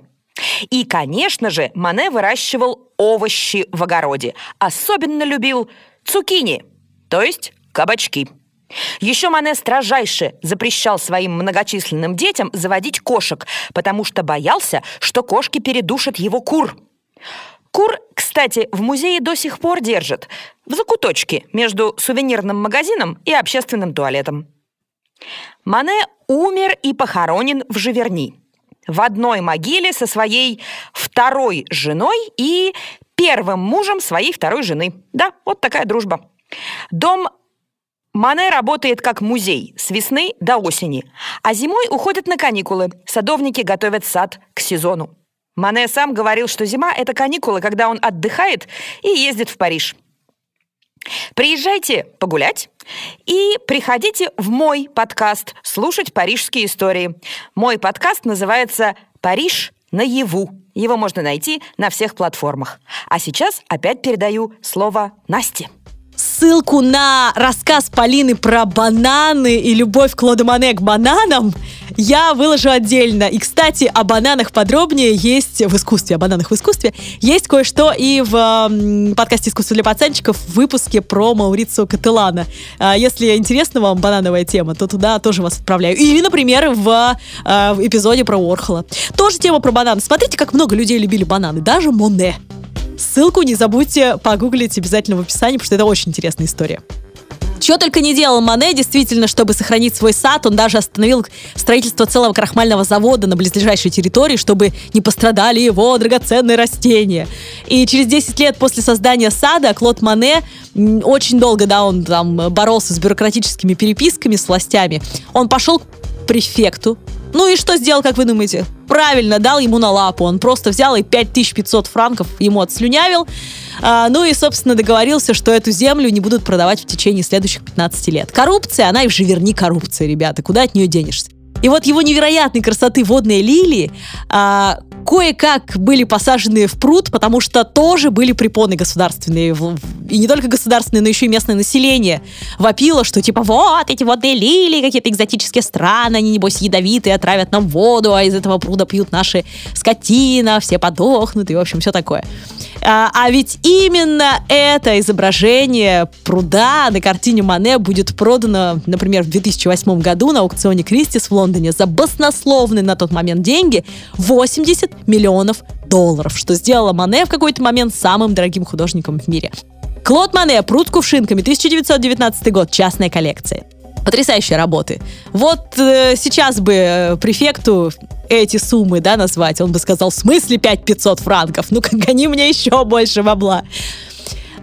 И, конечно же, Мане выращивал овощи в огороде. Особенно любил цукини, то есть кабачки. Еще Мане строжайше запрещал своим многочисленным детям заводить кошек, потому что боялся, что кошки передушат его кур. Кур, кстати, в музее до сих пор держат в закуточке между сувенирным магазином и общественным туалетом. Мане умер и похоронен в Живерни. В одной могиле со своей второй женой и первым мужем своей второй жены. Да, вот такая дружба. Дом Мане работает как музей с весны до осени, а зимой уходят на каникулы. Садовники готовят сад к сезону. Мане сам говорил, что зима – это каникулы, когда он отдыхает и ездит в Париж. Приезжайте погулять и приходите в мой подкаст слушать парижские истории. Мой подкаст называется «Париж наяву». Его можно найти на всех платформах. А сейчас опять передаю слово Насте. Ссылку на рассказ Полины про бананы и любовь Клода Мане к бананам я выложу отдельно. И, кстати, о бананах подробнее есть в искусстве, о бананах в искусстве. Есть кое-что и в подкасте «Искусство для пацанчиков» в выпуске про Маурицио Кателана. А, Если интересна вам банановая тема, то туда тоже вас отправляю. Или, например, в, а, в эпизоде про Уорхола. Тоже тема про бананы. Смотрите, как много людей любили бананы. Даже Моне. Ссылку не забудьте погуглить обязательно в описании, потому что это очень интересная история. Чего только не делал Мане, действительно, чтобы сохранить свой сад, он даже остановил строительство целого крахмального завода на близлежащей территории, чтобы не пострадали его драгоценные растения. И через 10 лет после создания сада Клод Мане очень долго, да, он там боролся с бюрократическими переписками с властями. Он пошел к префекту. Ну и что сделал, как вы думаете? Правильно, дал ему на лапу. Он просто взял и 5500 франков ему отслюнявил. А, ну и, собственно, договорился, что эту землю не будут продавать в течение следующих 15 лет. Коррупция, она и же верни коррупция, ребята. Куда от нее денешься? И вот его невероятной красоты водные лилии а, кое-как были посажены в пруд, потому что тоже были препоны государственные. И не только государственные, но еще и местное население вопило, что типа вот эти водные лилии, какие-то экзотические страны, они небось ядовитые, отравят нам воду, а из этого пруда пьют наши скотина, все подохнут и в общем все такое. А, а ведь именно это изображение пруда на картине Мане будет продано, например, в 2008 году на аукционе Кристис в Лондоне за баснословные на тот момент деньги 80 миллионов долларов, что сделало Мане в какой-то момент самым дорогим художником в мире. Клод Мане, пруд кувшинками, 1919 год, частная коллекция. Потрясающие работы. Вот э, сейчас бы э, префекту эти суммы, да, назвать, он бы сказал, в смысле 5500 франков? Ну, как гони мне еще больше бабла.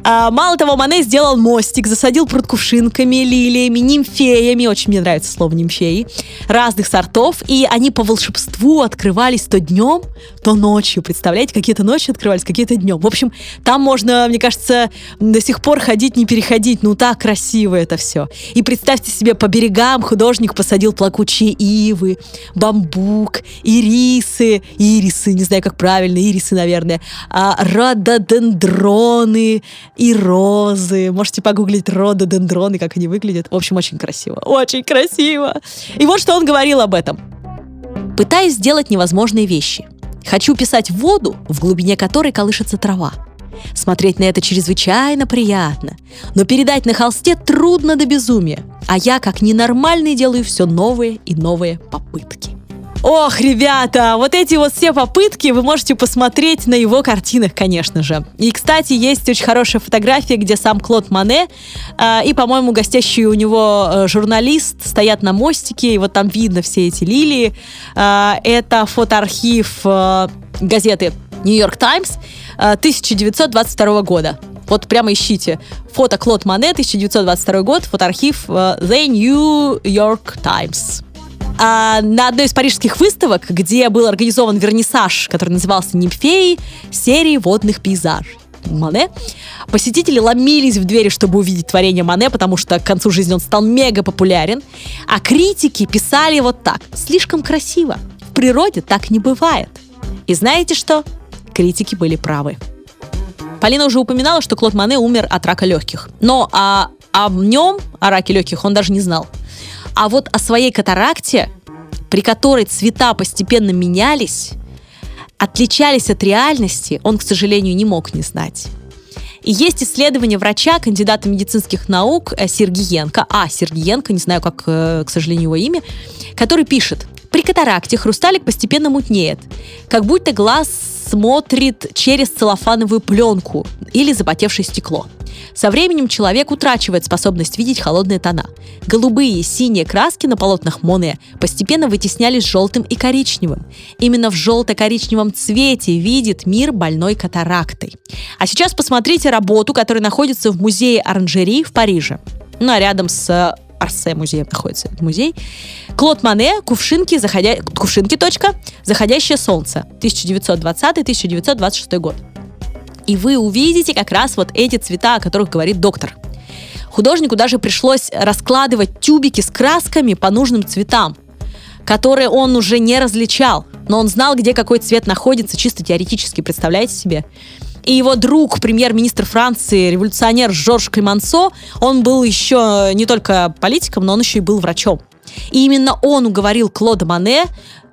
А, мало того, Мане сделал мостик, засадил пруд кувшинками, лилиями, нимфеями, очень мне нравится слово нимфеи, разных сортов, и они по волшебству открывались то днем, то ночью. Представляете, какие-то ночью открывались, какие-то днем. В общем, там можно, мне кажется, до сих пор ходить, не переходить. Ну, так красиво это все. И представьте себе, по берегам художник посадил плакучие ивы, бамбук, ирисы, ирисы, не знаю, как правильно, ирисы, наверное, а, рододендроны и розы. Можете погуглить рододендроны, как они выглядят. В общем, очень красиво. Очень красиво. И вот что он говорил об этом. Пытаюсь сделать невозможные вещи. Хочу писать воду, в глубине которой колышется трава. Смотреть на это чрезвычайно приятно, но передать на холсте трудно до безумия. А я, как ненормальный, делаю все новые и новые попытки. Ох, ребята, вот эти вот все попытки вы можете посмотреть на его картинах, конечно же. И, кстати, есть очень хорошая фотография, где сам Клод Мане э, и, по-моему, гостящий у него э, журналист стоят на мостике, и вот там видно все эти лилии. Э, это фотоархив э, газеты Нью-Йорк Таймс э, 1922 года. Вот прямо ищите. Фото Клод Мане, 1922 год, фотоархив э, The New York Times. А, на одной из парижских выставок, где был организован вернисаж, который назывался «Нимфеи», серии водных пейзажей. Мане. Посетители ломились в двери, чтобы увидеть творение Мане, потому что к концу жизни он стал мега популярен. А критики писали вот так. Слишком красиво. В природе так не бывает. И знаете что? Критики были правы. Полина уже упоминала, что Клод Мане умер от рака легких. Но а, о нем, о раке легких, он даже не знал. А вот о своей катаракте, при которой цвета постепенно менялись, отличались от реальности, он, к сожалению, не мог не знать. И есть исследование врача, кандидата медицинских наук э, Сергиенко, а, Сергиенко, не знаю, как, э, к сожалению, его имя, который пишет, при катаракте хрусталик постепенно мутнеет, как будто глаз смотрит через целлофановую пленку или запотевшее стекло. Со временем человек утрачивает способность видеть холодные тона. Голубые и синие краски на полотнах Моне постепенно вытеснялись желтым и коричневым. Именно в желто-коричневом цвете видит мир больной катарактой. А сейчас посмотрите работу, которая находится в музее оранжерей в Париже. Ну, а рядом с э, Арсе музеем находится этот музей. Клод Мане, кувшинки, заходя... кувшинки, точка, заходящее солнце, 1920-1926 год. И вы увидите как раз вот эти цвета, о которых говорит доктор. Художнику даже пришлось раскладывать тюбики с красками по нужным цветам, которые он уже не различал, но он знал, где какой цвет находится, чисто теоретически, представляете себе? И его друг, премьер-министр Франции, революционер Жорж Клемансо, он был еще не только политиком, но он еще и был врачом. И именно он уговорил Клода Мане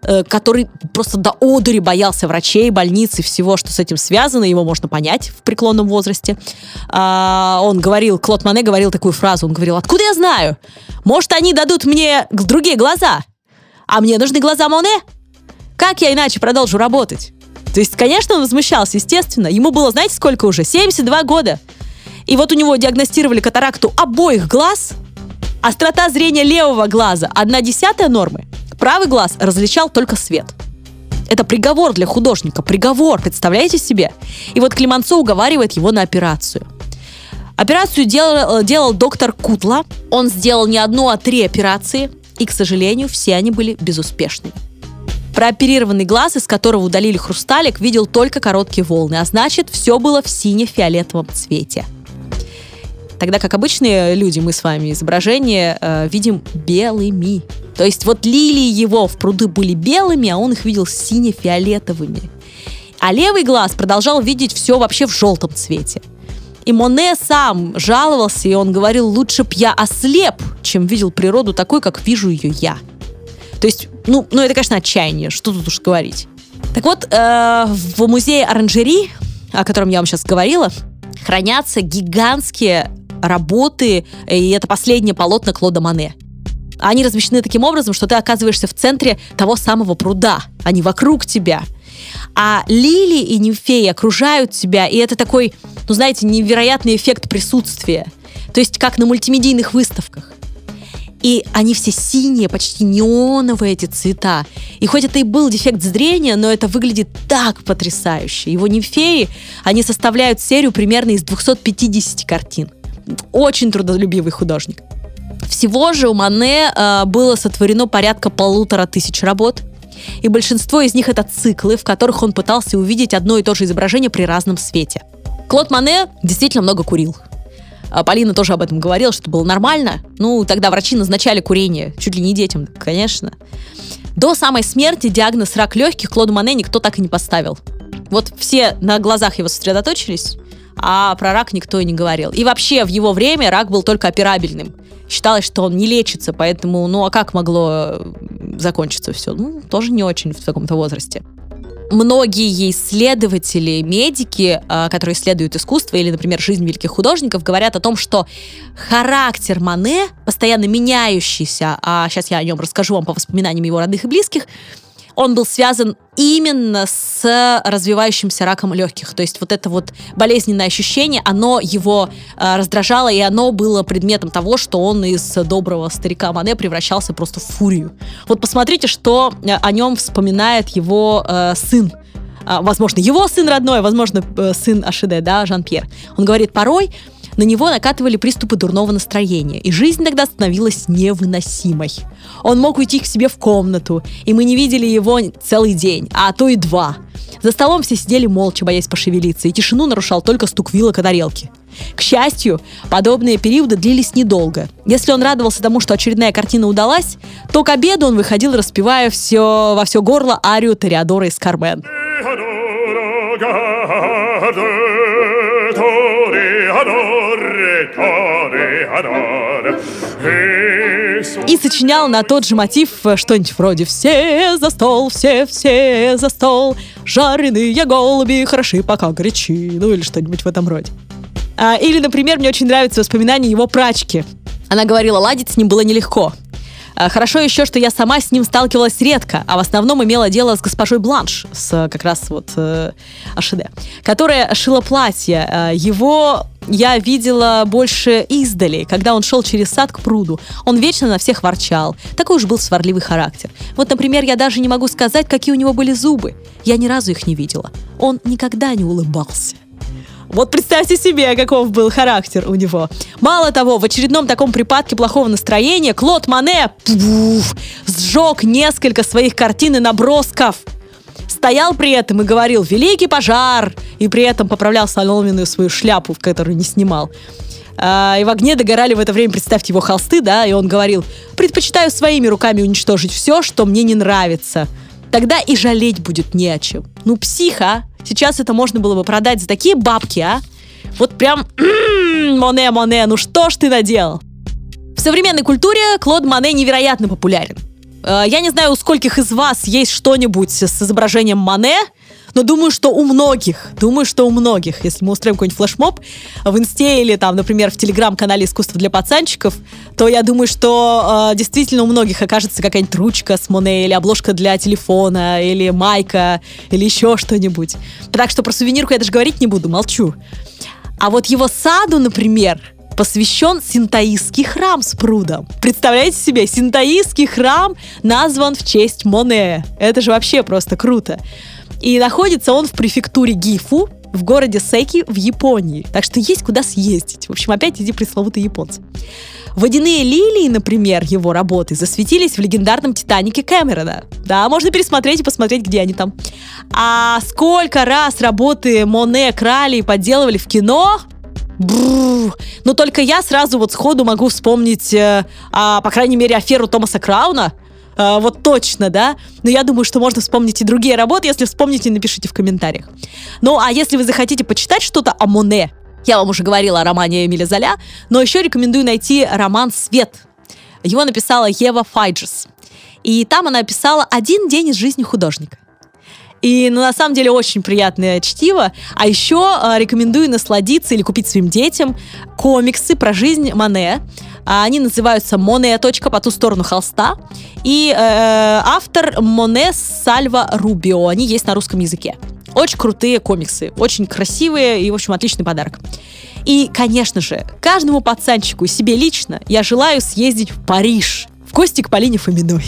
Э, который просто до одури боялся врачей, больниц и всего, что с этим связано. Его можно понять в преклонном возрасте. А, он говорил, Клод Мане говорил такую фразу, он говорил, откуда я знаю? Может, они дадут мне другие глаза? А мне нужны глаза Моне? Как я иначе продолжу работать? То есть, конечно, он возмущался, естественно. Ему было, знаете, сколько уже? 72 года. И вот у него диагностировали катаракту обоих глаз, острота зрения левого глаза – одна десятая нормы, Правый глаз различал только свет. Это приговор для художника, приговор, представляете себе? И вот Климанцо уговаривает его на операцию. Операцию делал, делал доктор Кутла. Он сделал не одну, а три операции. И, к сожалению, все они были безуспешными. Прооперированный глаз, из которого удалили хрусталик, видел только короткие волны, а значит, все было в сине-фиолетовом цвете. Тогда как обычные люди, мы с вами изображение э, видим белыми. То есть вот лилии его в пруды были белыми, а он их видел сине-фиолетовыми. А левый глаз продолжал видеть все вообще в желтом цвете. И Моне сам жаловался, и он говорил, лучше б я ослеп, чем видел природу такой, как вижу ее я. То есть, ну, ну это, конечно, отчаяние, что тут уж говорить. Так вот, э, в музее оранжери, о котором я вам сейчас говорила, хранятся гигантские работы, и это последнее полотно Клода Мане. Они размещены таким образом, что ты оказываешься в центре того самого пруда, а не вокруг тебя. А лилии и нимфеи окружают тебя, и это такой, ну знаете, невероятный эффект присутствия. То есть как на мультимедийных выставках. И они все синие, почти неоновые эти цвета. И хоть это и был дефект зрения, но это выглядит так потрясающе. Его нимфеи, они составляют серию примерно из 250 картин очень трудолюбивый художник. Всего же у Мане э, было сотворено порядка полутора тысяч работ, и большинство из них это циклы, в которых он пытался увидеть одно и то же изображение при разном свете. Клод Мане действительно много курил. А Полина тоже об этом говорила, что было нормально. Ну, тогда врачи назначали курение, чуть ли не детям, конечно. До самой смерти диагноз рак легких Клоду Мане никто так и не поставил. Вот все на глазах его сосредоточились, а про рак никто и не говорил. И вообще в его время рак был только операбельным. Считалось, что он не лечится, поэтому, ну а как могло э, закончиться все? Ну, тоже не очень в таком-то возрасте. Многие исследователи, медики, э, которые исследуют искусство или, например, жизнь великих художников, говорят о том, что характер Мане, постоянно меняющийся, а сейчас я о нем расскажу вам по воспоминаниям его родных и близких, он был связан именно с развивающимся раком легких. То есть вот это вот болезненное ощущение, оно его э, раздражало, и оно было предметом того, что он из доброго старика Мане превращался просто в фурию. Вот посмотрите, что э, о нем вспоминает его э, сын а, возможно, его сын родной, возможно, э, сын Ашиде, да, Жан-Пьер. Он говорит, порой на него накатывали приступы дурного настроения, и жизнь тогда становилась невыносимой. Он мог уйти к себе в комнату, и мы не видели его целый день, а то и два. За столом все сидели молча, боясь пошевелиться, и тишину нарушал только стук вилок о тарелке. К счастью, подобные периоды длились недолго. Если он радовался тому, что очередная картина удалась, то к обеду он выходил, распевая все, во все горло арию Тореадора из Кармен. И сочинял на тот же мотив что-нибудь вроде «Все за стол, все, все за стол, жареные голуби хороши, пока горячи», ну или что-нибудь в этом роде. А, или, например, мне очень нравятся воспоминания его прачки. Она говорила, ладить с ним было нелегко. А, хорошо еще, что я сама с ним сталкивалась редко, а в основном имела дело с госпожой Бланш, с как раз вот э, которая шила платье. А, его я видела больше издали, когда он шел через сад к пруду. Он вечно на всех ворчал. Такой уж был сварливый характер. Вот, например, я даже не могу сказать, какие у него были зубы. Я ни разу их не видела. Он никогда не улыбался. Вот представьте себе, каков был характер у него. Мало того, в очередном таком припадке плохого настроения Клод Мане пуф, сжег несколько своих картин и набросков. Стоял при этом и говорил «Великий пожар!» и при этом поправлял соломенную свою шляпу, которую не снимал. А, и в огне догорали в это время, представьте, его холсты, да, и он говорил «Предпочитаю своими руками уничтожить все, что мне не нравится». Тогда и жалеть будет не о чем. Ну, психа, Сейчас это можно было бы продать за такие бабки, а? Вот прям, Моне, Моне, ну что ж ты наделал? В современной культуре Клод Мане невероятно популярен. Э, я не знаю, у скольких из вас есть что-нибудь с изображением Мане, но думаю, что у многих, думаю, что у многих, если мы устроим какой-нибудь флешмоб в инсте или там, например, в телеграм-канале «Искусство для пацанчиков», то я думаю, что э, действительно у многих окажется какая-нибудь ручка с Моне или обложка для телефона, или майка, или еще что-нибудь. Так что про сувенирку я даже говорить не буду, молчу. А вот его саду, например, посвящен синтаистский храм с прудом. Представляете себе, синтаистский храм назван в честь Моне. Это же вообще просто круто. И находится он в префектуре Гифу, в городе Секи в Японии. Так что есть куда съездить. В общем, опять иди пресловутые японцы. Водяные лилии, например, его работы засветились в легендарном «Титанике» Кэмерона. Да, можно пересмотреть и посмотреть, где они там. А сколько раз работы Моне крали и подделывали в кино, Бррр. Но только я сразу вот сходу могу вспомнить, э, а, по крайней мере, аферу Томаса Крауна. Э, вот точно, да? Но я думаю, что можно вспомнить и другие работы. Если вспомните, напишите в комментариях. Ну, а если вы захотите почитать что-то о Моне, я вам уже говорила о романе Эмиля Золя, но еще рекомендую найти роман «Свет». Его написала Ева Файджес. И там она описала один день из жизни художника. И ну, на самом деле очень приятное чтиво. А еще э, рекомендую насладиться или купить своим детям комиксы про жизнь Мане. А они называются «Моне. По ту сторону холста». И э, автор Моне Сальва Рубио. Они есть на русском языке. Очень крутые комиксы, очень красивые и, в общем, отличный подарок. И, конечно же, каждому пацанчику себе лично я желаю съездить в Париж в гости к Полине Фоминой,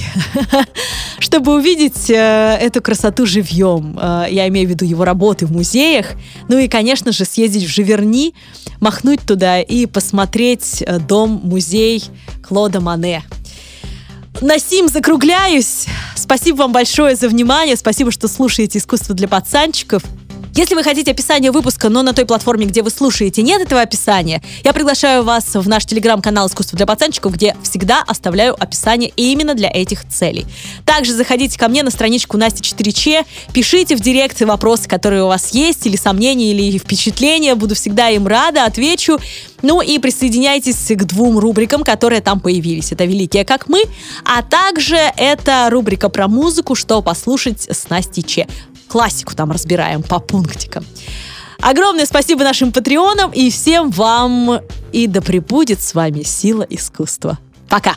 чтобы увидеть э, эту красоту живьем. Э, я имею в виду его работы в музеях. Ну и, конечно же, съездить в Живерни, махнуть туда и посмотреть э, дом-музей Клода Мане. На сим закругляюсь. Спасибо вам большое за внимание. Спасибо, что слушаете «Искусство для пацанчиков». Если вы хотите описание выпуска, но на той платформе, где вы слушаете, нет этого описания, я приглашаю вас в наш телеграм-канал «Искусство для пацанчиков», где всегда оставляю описание именно для этих целей. Также заходите ко мне на страничку Насти 4Ч, пишите в директ вопросы, которые у вас есть, или сомнения, или впечатления, буду всегда им рада, отвечу. Ну и присоединяйтесь к двум рубрикам, которые там появились. Это «Великие, как мы», а также это рубрика про музыку «Что послушать с Настей Че» классику там разбираем по пунктикам. Огромное спасибо нашим патреонам и всем вам. И да пребудет с вами сила искусства. Пока!